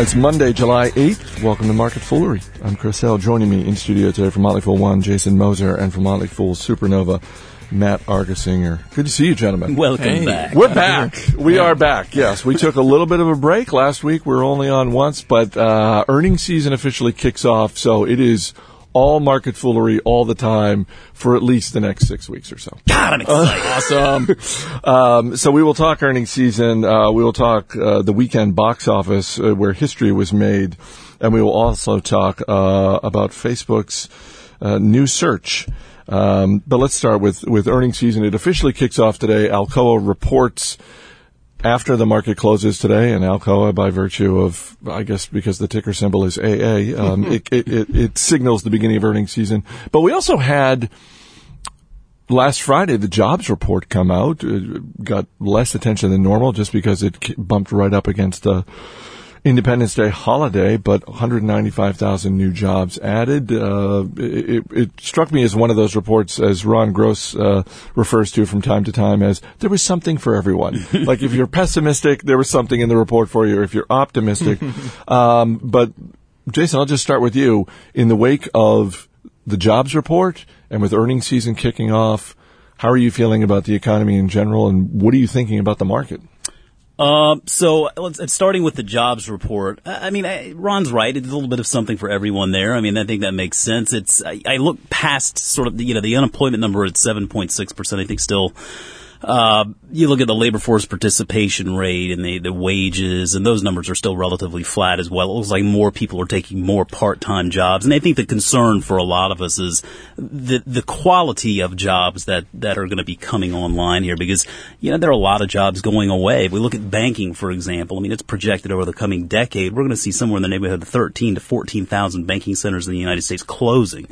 It's Monday, July 8th. Welcome to Market Foolery. I'm Chris Hill. Joining me in studio today from Motley Fool 1, Jason Moser, and from Motley Fool Supernova, Matt Argersinger. Good to see you, gentlemen. Welcome hey. back. We're back. We yeah. are back, yes. We took a little bit of a break last week. We were only on once, but uh, earnings season officially kicks off, so it is all market foolery all the time for at least the next six weeks or so. God, I'm excited. Awesome. um, so we will talk earnings season. Uh, we will talk uh, the weekend box office uh, where history was made, and we will also talk uh, about Facebook's uh, new search. Um, but let's start with with earnings season. It officially kicks off today. Alcoa reports after the market closes today, and Alcoa, by virtue of, I guess, because the ticker symbol is AA, um, it, it, it, it, signals the beginning of earnings season. But we also had last Friday the jobs report come out. It got less attention than normal just because it bumped right up against the Independence Day holiday, but 195,000 new jobs added. Uh, it, it, struck me as one of those reports, as Ron Gross uh, refers to from time to time, as there was something for everyone. like if you're pessimistic, there was something in the report for you. If you're optimistic, um, but Jason, I'll just start with you. In the wake of the jobs report and with earnings season kicking off, how are you feeling about the economy in general, and what are you thinking about the market? Um, so starting with the jobs report. I, mean, I, Ron's right. It's a little bit of something for everyone there. I mean, I think that makes sense. It's I, I look past sort of the, you know the unemployment number at seven point six percent. I think still uh, you look at the labor force participation rate and the, the wages, and those numbers are still relatively flat as well. It looks like more people are taking more part-time jobs, and I think the concern for a lot of us is the the quality of jobs that that are going to be coming online here, because you know there are a lot of jobs going away. If we look at banking, for example, I mean it's projected over the coming decade we're going to see somewhere in the neighborhood of 13 to 14 thousand banking centers in the United States closing.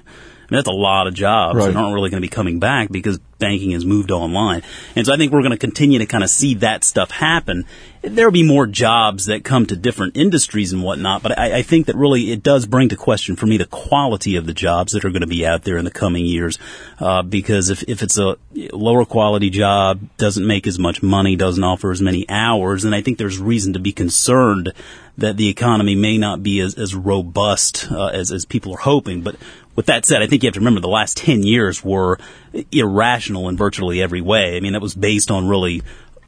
Mean, that's a lot of jobs right. that aren't really going to be coming back because banking has moved online. And so I think we're going to continue to kind of see that stuff happen. There'll be more jobs that come to different industries and whatnot, but I, I think that really it does bring to question for me the quality of the jobs that are going to be out there in the coming years. Uh, because if, if it's a lower quality job, doesn't make as much money, doesn't offer as many hours, then I think there's reason to be concerned that the economy may not be as, as robust uh, as, as people are hoping. But with that said, I think you have to remember the last 10 years were irrational in virtually every way. I mean, that was based on really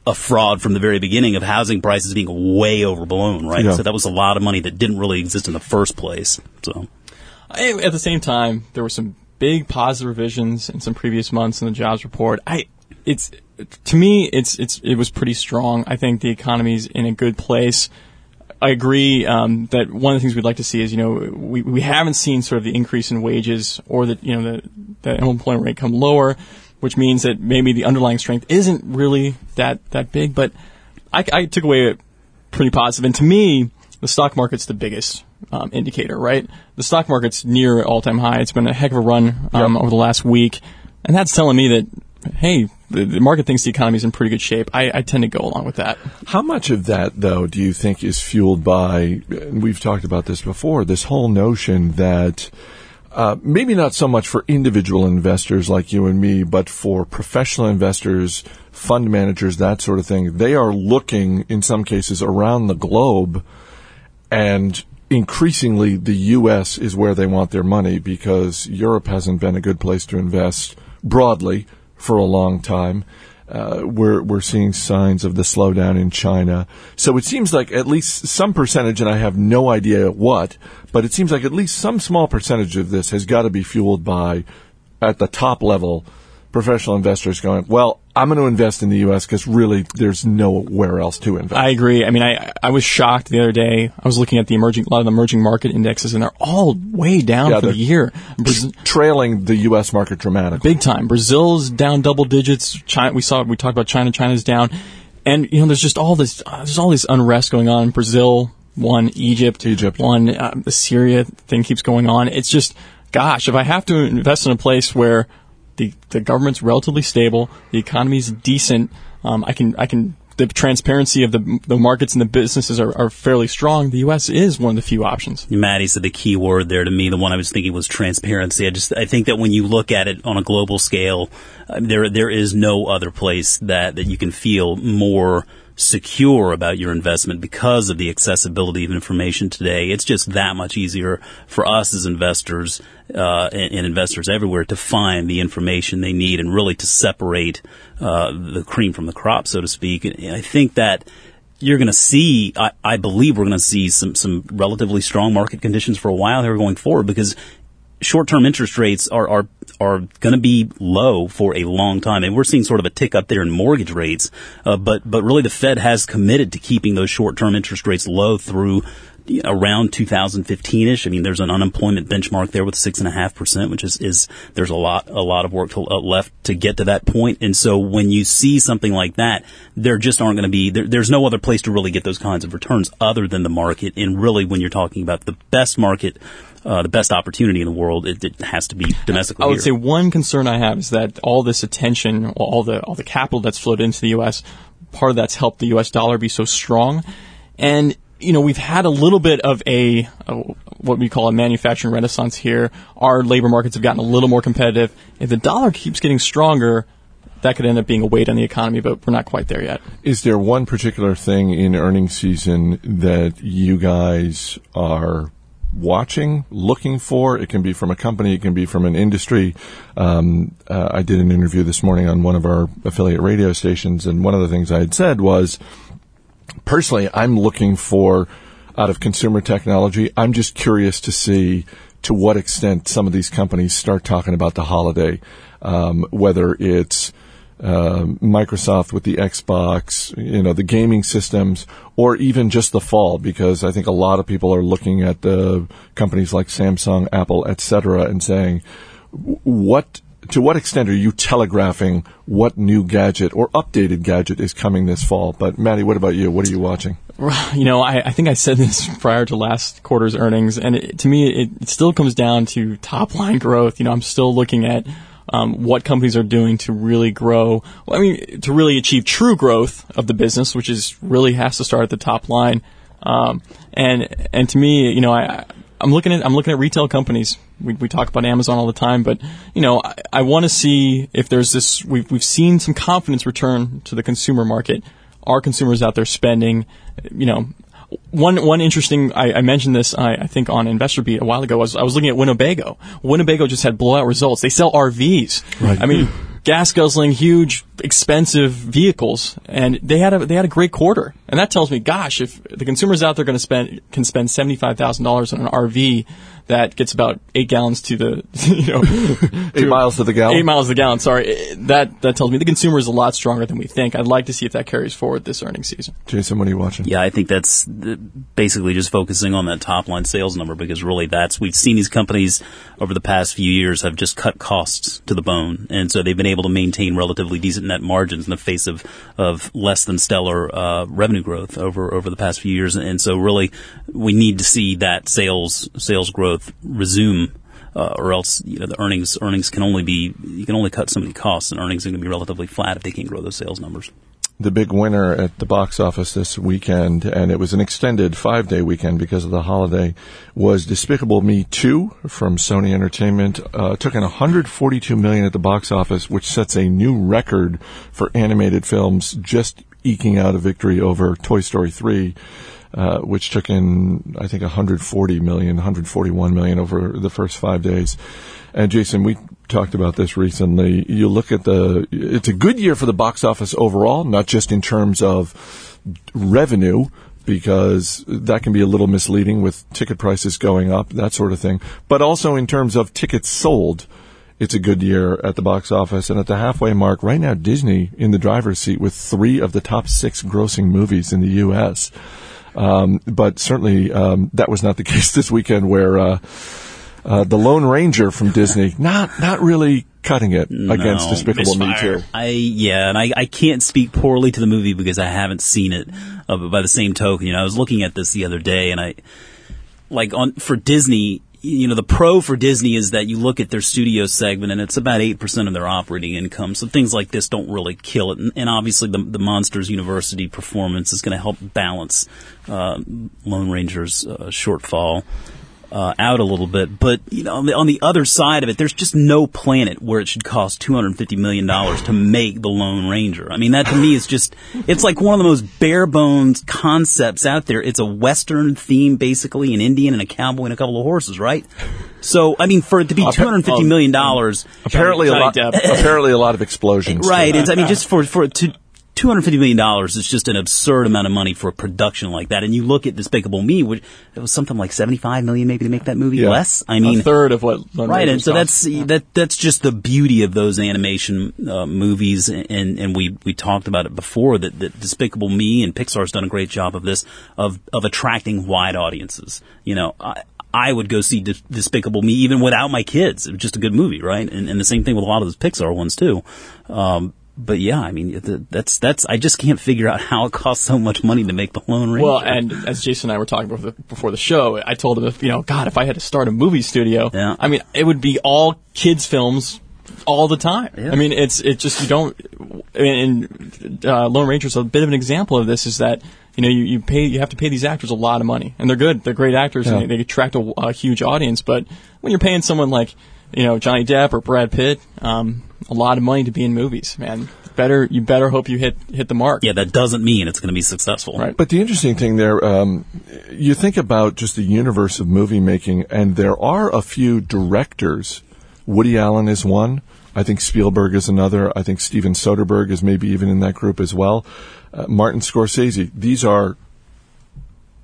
a fraud from the very beginning of housing prices being way overblown, right? Yeah. So that was a lot of money that didn't really exist in the first place. So, at the same time, there were some big positive revisions in some previous months in the jobs report. I, it's to me, it's it's it was pretty strong. I think the economy's in a good place. I agree um, that one of the things we'd like to see is, you know, we, we haven't seen sort of the increase in wages or the, you know, the, the unemployment rate come lower, which means that maybe the underlying strength isn't really that, that big. But I, I took away it pretty positive. And to me, the stock market's the biggest um, indicator, right? The stock market's near all time high. It's been a heck of a run um, yep. over the last week. And that's telling me that, hey, the, the market thinks the economy is in pretty good shape. I, I, tend to go along with that. How much of that, though, do you think is fueled by, and we've talked about this before, this whole notion that uh, maybe not so much for individual investors like you and me, but for professional investors, fund managers, that sort of thing, they are looking, in some cases, around the globe and increasingly the U.S. is where they want their money because Europe hasn't been a good place to invest broadly for a long time. Uh, we're we're seeing signs of the slowdown in China. So it seems like at least some percentage, and I have no idea what, but it seems like at least some small percentage of this has got to be fueled by, at the top level, professional investors going, well, I'm going to invest in the U.S. because really there's nowhere else to invest. I agree. I mean, I I was shocked the other day. I was looking at the emerging a lot of the emerging market indexes, and they're all way down yeah, for the year, Brazil, trailing the U.S. market dramatically. Big time. Brazil's down double digits. China, we saw we talked about China. China's down, and you know there's just all this uh, there's all this unrest going on. Brazil, one Egypt, Egypt, one uh, the Syria thing keeps going on. It's just gosh, if I have to invest in a place where the the government's relatively stable, the economy's decent. Um, I can I can the transparency of the the markets and the businesses are, are fairly strong. The U.S. is one of the few options. Maddie said the key word there to me. The one I was thinking was transparency. I just I think that when you look at it on a global scale, uh, there there is no other place that that you can feel more secure about your investment because of the accessibility of information today. It's just that much easier for us as investors uh, and, and, investors everywhere to find the information they need and really to separate uh, the cream from the crop, so to speak. And I think that you're going to see, I, I, believe we're going to see some, some relatively strong market conditions for a while here going forward because short-term interest rates are are are going to be low for a long time, and we're seeing sort of a tick up there in mortgage rates. Uh, but but really, the Fed has committed to keeping those short-term interest rates low through around 2015ish. I mean, there's an unemployment benchmark there with six and a half percent, which is, is there's a lot a lot of work to, uh, left to get to that point. And so when you see something like that, there just aren't going to be there, there's no other place to really get those kinds of returns other than the market. And really, when you're talking about the best market uh, the best opportunity in the world, it, it has to be domestically. I would here. say one concern I have is that all this attention, all the all the capital that's flowed into the U.S., part of that's helped the U.S. dollar be so strong, and you know we've had a little bit of a, a what we call a manufacturing renaissance here. Our labor markets have gotten a little more competitive. If the dollar keeps getting stronger, that could end up being a weight on the economy, but we're not quite there yet. Is there one particular thing in earnings season that you guys are watching, looking for. It can be from a company, it can be from an industry. Um, uh, I did an interview this morning on one of our affiliate radio stations, and one of the things I had said was, personally, I'm looking for out of consumer technology. I'm just curious to see to what extent some of these companies start talking about the holiday, um, whether it's uh, Microsoft with the Xbox, you know, the gaming systems, or even just the fall, because I think a lot of people are looking at the companies like Samsung, Apple, etc., and saying, what to what extent are you telegraphing what new gadget or updated gadget is coming this fall? But Maddie, what about you? What are you watching? You know, I, I think I said this prior to last quarter's earnings, and it, to me, it, it still comes down to top line growth. You know, I'm still looking at um, what companies are doing to really grow. Well, I mean, to really achieve true growth of the business, which is really has to start at the top line. Um, and and to me, you know, I I'm looking at I'm looking at retail companies. We, we talk about Amazon all the time, but you know, I, I want to see if there's this. We've we've seen some confidence return to the consumer market. Are consumers out there spending? You know, one one interesting I, I mentioned this I, I, think on Investor Beat a while ago was I was looking at Winnebago. Winnebago just had blowout results. They sell RVs. Right. I mean, gas guzzling, huge, expensive vehicles, and they had a they had a great quarter. And that tells me, gosh, if the consumers out there going to spend can spend seventy five thousand dollars on an RV, that gets about eight gallons to the you know eight miles to the gallon. Eight miles to the gallon. Sorry, eh, eh, that that tells me the consumer is a lot stronger than we think. I'd like to see if that carries forward this earnings season. Jason, what are you watching? Yeah, I think that's basically just focusing on that top line sales number because really that's we've seen these companies over the past few years have just cut costs to the bone, and so they've been able to maintain relatively decent net margins in the face of of less than stellar uh, revenue growth over over the past few years, and so really we need to see that sales sales growth resume, uh, or else you know the earnings earnings can only be you can only cut so many costs, and earnings are going to be relatively flat if they can't grow those sales numbers. The big winner at the box office this weekend, and it was an extended five day weekend because of the holiday, was Despicable Me 2 from Sony Entertainment. Uh, took in 142 million at the box office, which sets a new record for animated films, just eking out a victory over Toy Story 3 uh, which took in, I think, 140 million, 141 million over the first five days. And Jason, we talked about this recently. You look at the, it's a good year for the box office overall, not just in terms of revenue, because that can be a little misleading with ticket prices going up, that sort of thing, but also in terms of tickets sold it's a good year at the box office. And at the halfway mark, right now, Disney in the driver's seat with three of the top six grossing movies in the U.S. Um, but certainly um, that was not the case this weekend, where uh, uh, the Lone Ranger from Disney not not really cutting it no, against Despicable Me 2. I yeah, and I, I can't speak poorly to the movie because I haven't seen it. Uh, but by the same token, you know, I was looking at this the other day, and I like on for Disney you know, the pro for Disney is that you look at their studio segment and it's about 8% of their operating income. So things like this don't really kill it. And, and obviously the, the Monsters University performance is going to help balance, uh, Lone Ranger's, uh, shortfall. Uh, out a little bit. But you know, on the, on the other side of it, there's just no planet where it should cost 250 million dollars to make the Lone Ranger. I mean, that to me is just it's like one of the most bare bones concepts out there. It's a Western theme, basically, an Indian and a cowboy and a couple of horses, right? So, I mean, for it to be 250 million dollars, apparently a lot. Apparently a lot of explosions. Right. It's, I mean, just for, for, to, $250 million is just an absurd amount of money for a production like that. And you look at Despicable Me, which it was something like 75 million maybe to make that movie Yeah. less. I mean, a third of what Lone right. And so cost. that's, that, that's just the beauty of those animation, uh, movies. And, and we, we talked about it before that, that Despicable Me and Pixar's done a great job of this, of, of attracting wide audiences. You know, I, I would go see Despicable Me even without my kids. It was just a good movie, right? And, and the same thing with a lot of those Pixar ones too. Um, but yeah, I mean, th- that's that's. I just can't figure out how it costs so much money to make the Lone Ranger. Well, and as Jason and I were talking before the, before the show, I told him if you know, God, if I had to start a movie studio, Yeah. I mean, it would be all kids films all the time. Yeah. I mean, it's it just you don't. And uh, Lone Ranger's a bit of an example of this. Is that you know you, you pay you have to pay these actors a lot of money, and they're good, they're great actors, Yeah. and they, they attract a, a huge audience. But when you're paying someone like you know Johnny Depp or Brad Pitt um, a lot of money to be in movies, man, better you better hope you hit hit the mark. yeah, that doesn't mean it's going to be successful. Right. But the interesting thing there, um, you think about just the universe of movie making, and there are a few directors. Woody Allen is one. I think Spielberg is another. I think Steven Soderbergh is maybe even in that group as well. Uh, Martin Scorsese. These are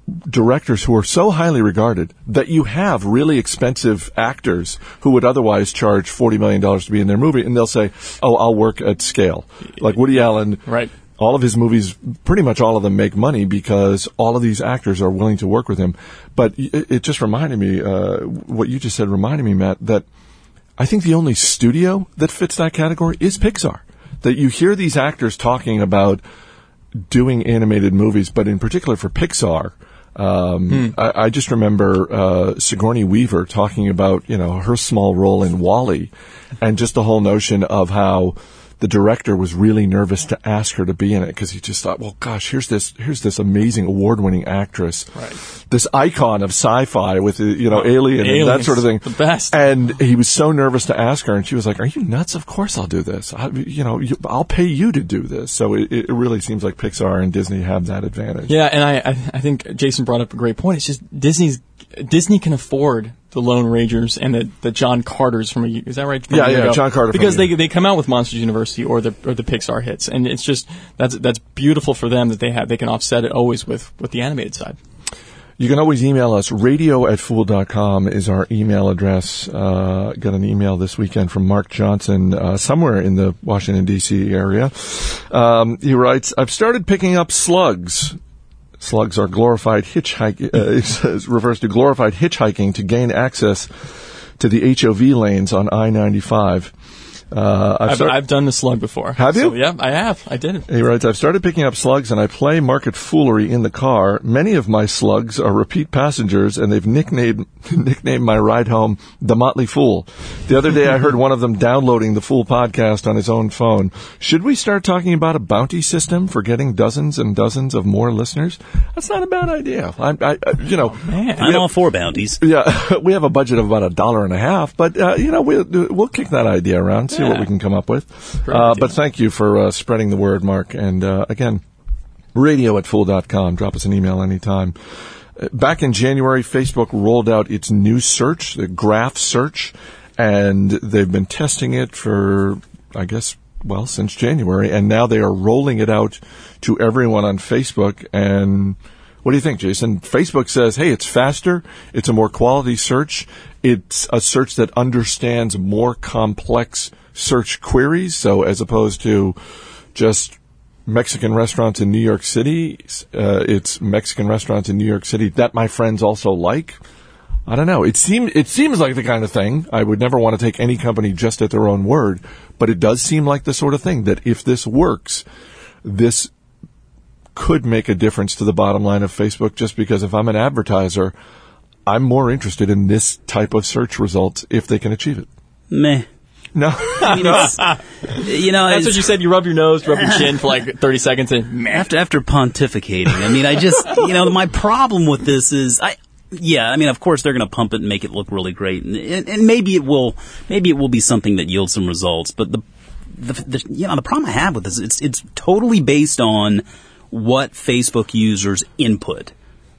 directors who are so highly regarded that you have really expensive actors who would otherwise charge $40 million to be in their movie, and they'll say, oh, I'll work at scale. Like Woody Allen. Right. All of his movies, pretty much all of them make money because all of these actors are willing to work with him. But it, it just reminded me, uh, what you just said reminded me, Matt, that I think the only studio that fits that category is Pixar. That you hear these actors talking about doing animated movies, but in particular for Pixar, um, I, I just remember uh, Sigourney Weaver talking about you know her small role in WALL-E, and just the whole notion of how the director was really nervous to ask her to be in it because he just thought, well, gosh, here's this here's this amazing award-winning actress, Right. this icon of sci-fi with uh, you know Alien and that sort of thing, the best. and he was so nervous to ask her, and she was like, "Are you nuts? Of course I'll do this. I, you know, you, I'll pay you to do this." So it, it really seems like Pixar and Disney have that advantage. Yeah, and I I think Jason brought up a great point. It's just Disney's Disney can afford the Lone Rangers and the, the John Carters from a is that right? From Yeah, yeah, ago? John Carter because they they come out with Monsters University or the or the Pixar hits, and it's just that's that's beautiful for them that they have they can offset it always with with the animated side. You can always email us. Radio at fool.com is our email address. Uh, got an email this weekend from Mark Johnson, uh, somewhere in the Washington, D.C. area. Um, he writes, I've started picking up slugs. Slugs are glorified hitchhiking, uh, refers to glorified hitchhiking to gain access to the HOV lanes on I-95. Uh, I've I've, start- I've done the slug before. Have you? So, yeah, I have. I did it. He writes, I've started picking up slugs and I play market foolery in the car. Many of my slugs are repeat passengers and they've nicknamed, nicknamed my ride home the Motley Fool. The other day I heard one of them downloading the Fool podcast on his own phone. Should we start talking about a bounty system for getting dozens and dozens of more listeners? That's not a bad idea. I, I, I- you know, Man. I'm all for bounties. yeah, we have a budget of about a dollar and a half, but uh, you know we'll we'll kick that idea around, see what we can come up with. Uh, but thank you for uh, spreading the word, Mark. And uh, again, radio at fool.com. Drop us an email anytime. Uh, Back in January, Facebook rolled out its new search, the graph search, and they've been testing it for, I guess, well, since January, and now they are rolling it out to everyone on Facebook. And what do you think, Jason? Facebook says, hey, it's faster, it's a more quality search, it's a search that understands more complex search queries, so as opposed to just Mexican restaurants in New York City. Uh, it's Mexican restaurants in New York City that my friends also like. I don't know. It seems it seems like the kind of thing I would never want to take any company just at their own word, but it does seem like the sort of thing that if this works, this could make a difference to the bottom line of Facebook. Just because if I'm an advertiser, I'm more interested in this type of search results if they can achieve it. Meh. No, I mean, it's, you know, That's it's- what you said. You rub your nose, rub your chin for like 30 seconds, and after after pontificating. I mean, I just you know my problem with this is I yeah, I mean, of course they're going to pump it and make it look really great, and, and, and maybe it will, maybe it will be something that yields some results. But the, the, the, you know, the problem I have with this, it's it's totally based on what Facebook users input,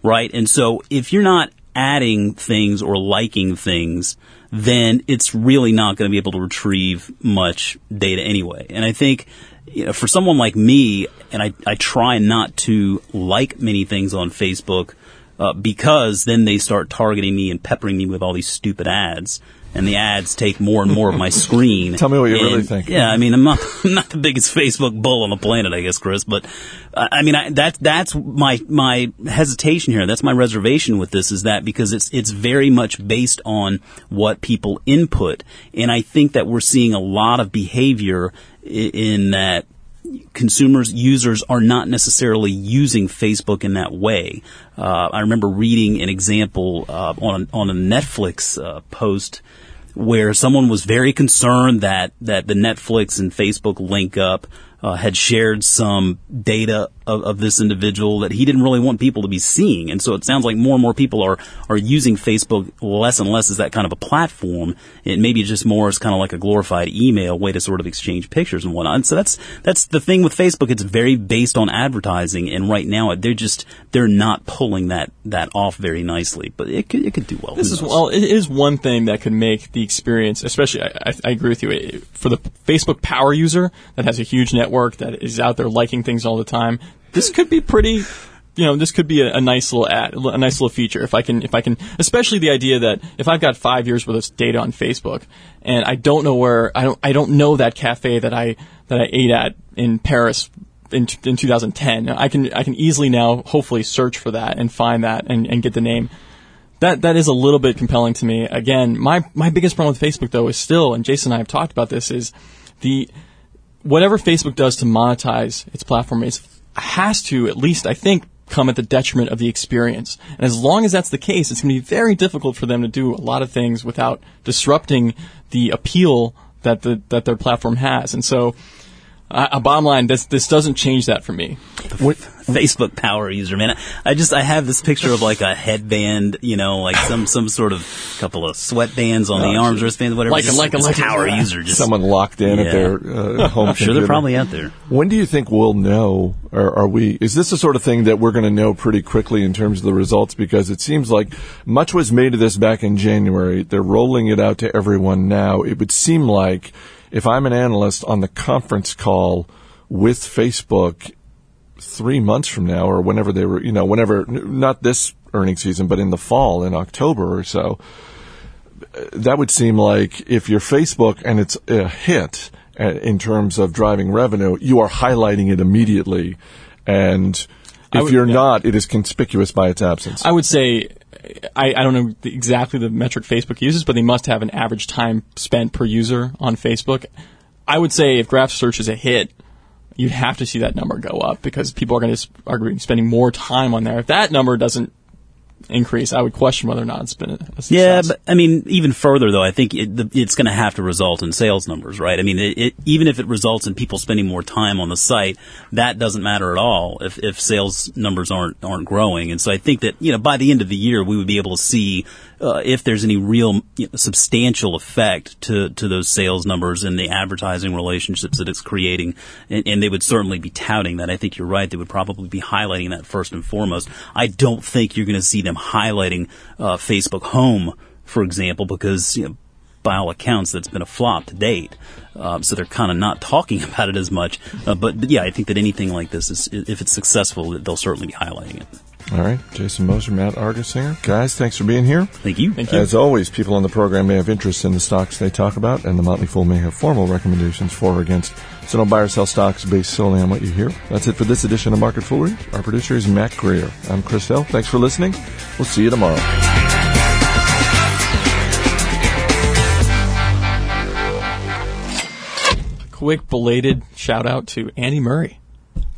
right? And so if you're not adding things or liking things, then it's really not going to be able to retrieve much data anyway. And I think you know, for someone like me, and I, I try not to like many things on Facebook uh, because then they start targeting me and peppering me with all these stupid ads. And the ads take more and more of my screen. Tell me what you And, really think. Yeah, I mean, I'm not, I'm not the biggest Facebook bull on the planet, I guess, Chris. But uh, I mean, I, that that's my my hesitation here. That's my reservation with this is that because it's it's very much based on what people input, and I think that we're seeing a lot of behavior i- in that consumers, users are not necessarily using Facebook in that way. Uh, I remember reading an example uh, on on a Netflix uh, post where someone was very concerned that that the Netflix and Facebook link up uh, had shared some data of, of this individual that he didn't really want people to be seeing, and so it sounds like more and more people are are using Facebook less and less as that kind of a platform. It maybe just more as kind of like a glorified email way to sort of exchange pictures and whatnot. And so that's that's the thing with Facebook. It's very based on advertising, and right now they're just they're not pulling that that off very nicely. But it could it could do well. This is well, it is one thing that could make the experience, especially. I, I, I agree with you. For the Facebook power user that has a huge network that is out there liking things all the time, this could be pretty. You know, this could be a, a nice little ad, a nice little feature. If I can, if I can, especially the idea that if I've got five years worth of data on Facebook, and I don't know where, I don't, I don't know that cafe that I that I ate at in Paris in, in 2010. I can I can easily now hopefully search for that and find that and, and get the name that that is a little bit compelling to me. Again, my my biggest problem with Facebook though is still, and Jason and I have talked about this, is the whatever Facebook does to monetize its platform is has to at least I think come at the detriment of the experience. And as long as that's the case, it's going to be very difficult for them to do a lot of things without disrupting the appeal that the that their platform has. And so, uh, a bottom line, this this doesn't change that for me. What? Facebook power user, man. I just I have this picture of like a headband, you know, like some some sort of couple of sweatbands on the arms, wristbands, whatever. Like a- just like a- this like a- power user, just Someone locked in at their uh, home. I'm sure they're probably out there. When do you think we'll know, or are we? Is this the sort of thing that we're going to know pretty quickly in terms of the results? Because it seems like much was made of this back in January. They're rolling it out to everyone now. It would seem like if I'm an analyst on the conference call with Facebook three months from now, or whenever they were, you know, whenever not this earnings season, but in the fall in October or so, that would seem like if you're Facebook and it's a hit uh, in terms of driving revenue, you are highlighting it immediately. And if would- you're yeah. not, it is conspicuous by its absence. I would say I, I don't know the, exactly the metric Facebook uses, but they must have an average time spent per user on Facebook. I would say if Graph Search is a hit, you'd have to see that number go up because people are going to are going to be spending more time on there. If that number doesn't increase, I would question whether or not it's been a, a success. Yeah, but I mean, even further though, I think it, the, it's going to have to result in sales numbers, right? I mean, it, it, even if it results in people spending more time on the site, that doesn't matter at all if, if sales numbers aren't aren't growing. And so I think that you know by the end of the year, we would be able to see uh, if there's any real you know, substantial effect to to those sales numbers and the advertising relationships that it's creating, and, and they would certainly be touting that. I think you're right; they would probably be highlighting that first and foremost. I don't think you're going to see them highlighting uh, Facebook Home, for example, because you know, by all accounts that's been a flop to date. Um, so they're kind of not talking about it as much. Uh, but, but yeah, I think that anything like this is, if it's successful, they'll certainly be highlighting it. All right, Jason Moser, Matt Argersinger, guys, thanks for being here. Thank you. Thank you. As always, people on the program may have interest in the stocks they talk about, and the Motley Fool may have formal recommendations for or against. So don't buy or sell stocks based solely on what you hear. That's it for this edition of Market Foolery. Our producer is Mac Greer. I'm Chris Hill. Thanks for listening. We'll see you tomorrow. Quick belated shout out to Andy Murray,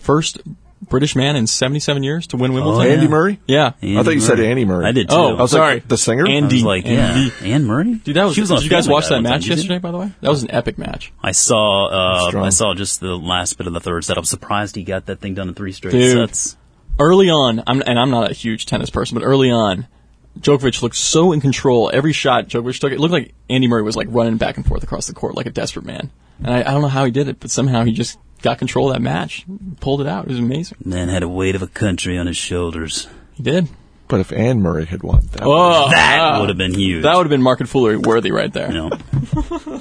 first British man in 77 years to win Wimbledon. yeah. Andy Murray? Yeah. I thought you said Andy Murray. I did too. Oh, I was sorry. like, the singer? I Andy. was like, Andy. yeah, Anne Murray. Dude, that was. She was did you guys Family watch that match did you? yesterday? By the way, that was an epic match. I saw. Uh, I saw just the last bit of the third set. I'm surprised he got that thing done in three straight Dude. sets. Early on, I'm, and I'm not a huge tennis person, but early on, Djokovic looked so in control. Every shot Djokovic took, it looked like Andy Murray was like running back and forth across the court like a desperate man. And I, I don't know how he did it, but somehow he just got control of that match, pulled it out. It was amazing. Man had a weight of a country on his shoulders. He did. But if Anne Murray had won, that Oh, That would have been huge. That would have been market foolery worthy right there. you know.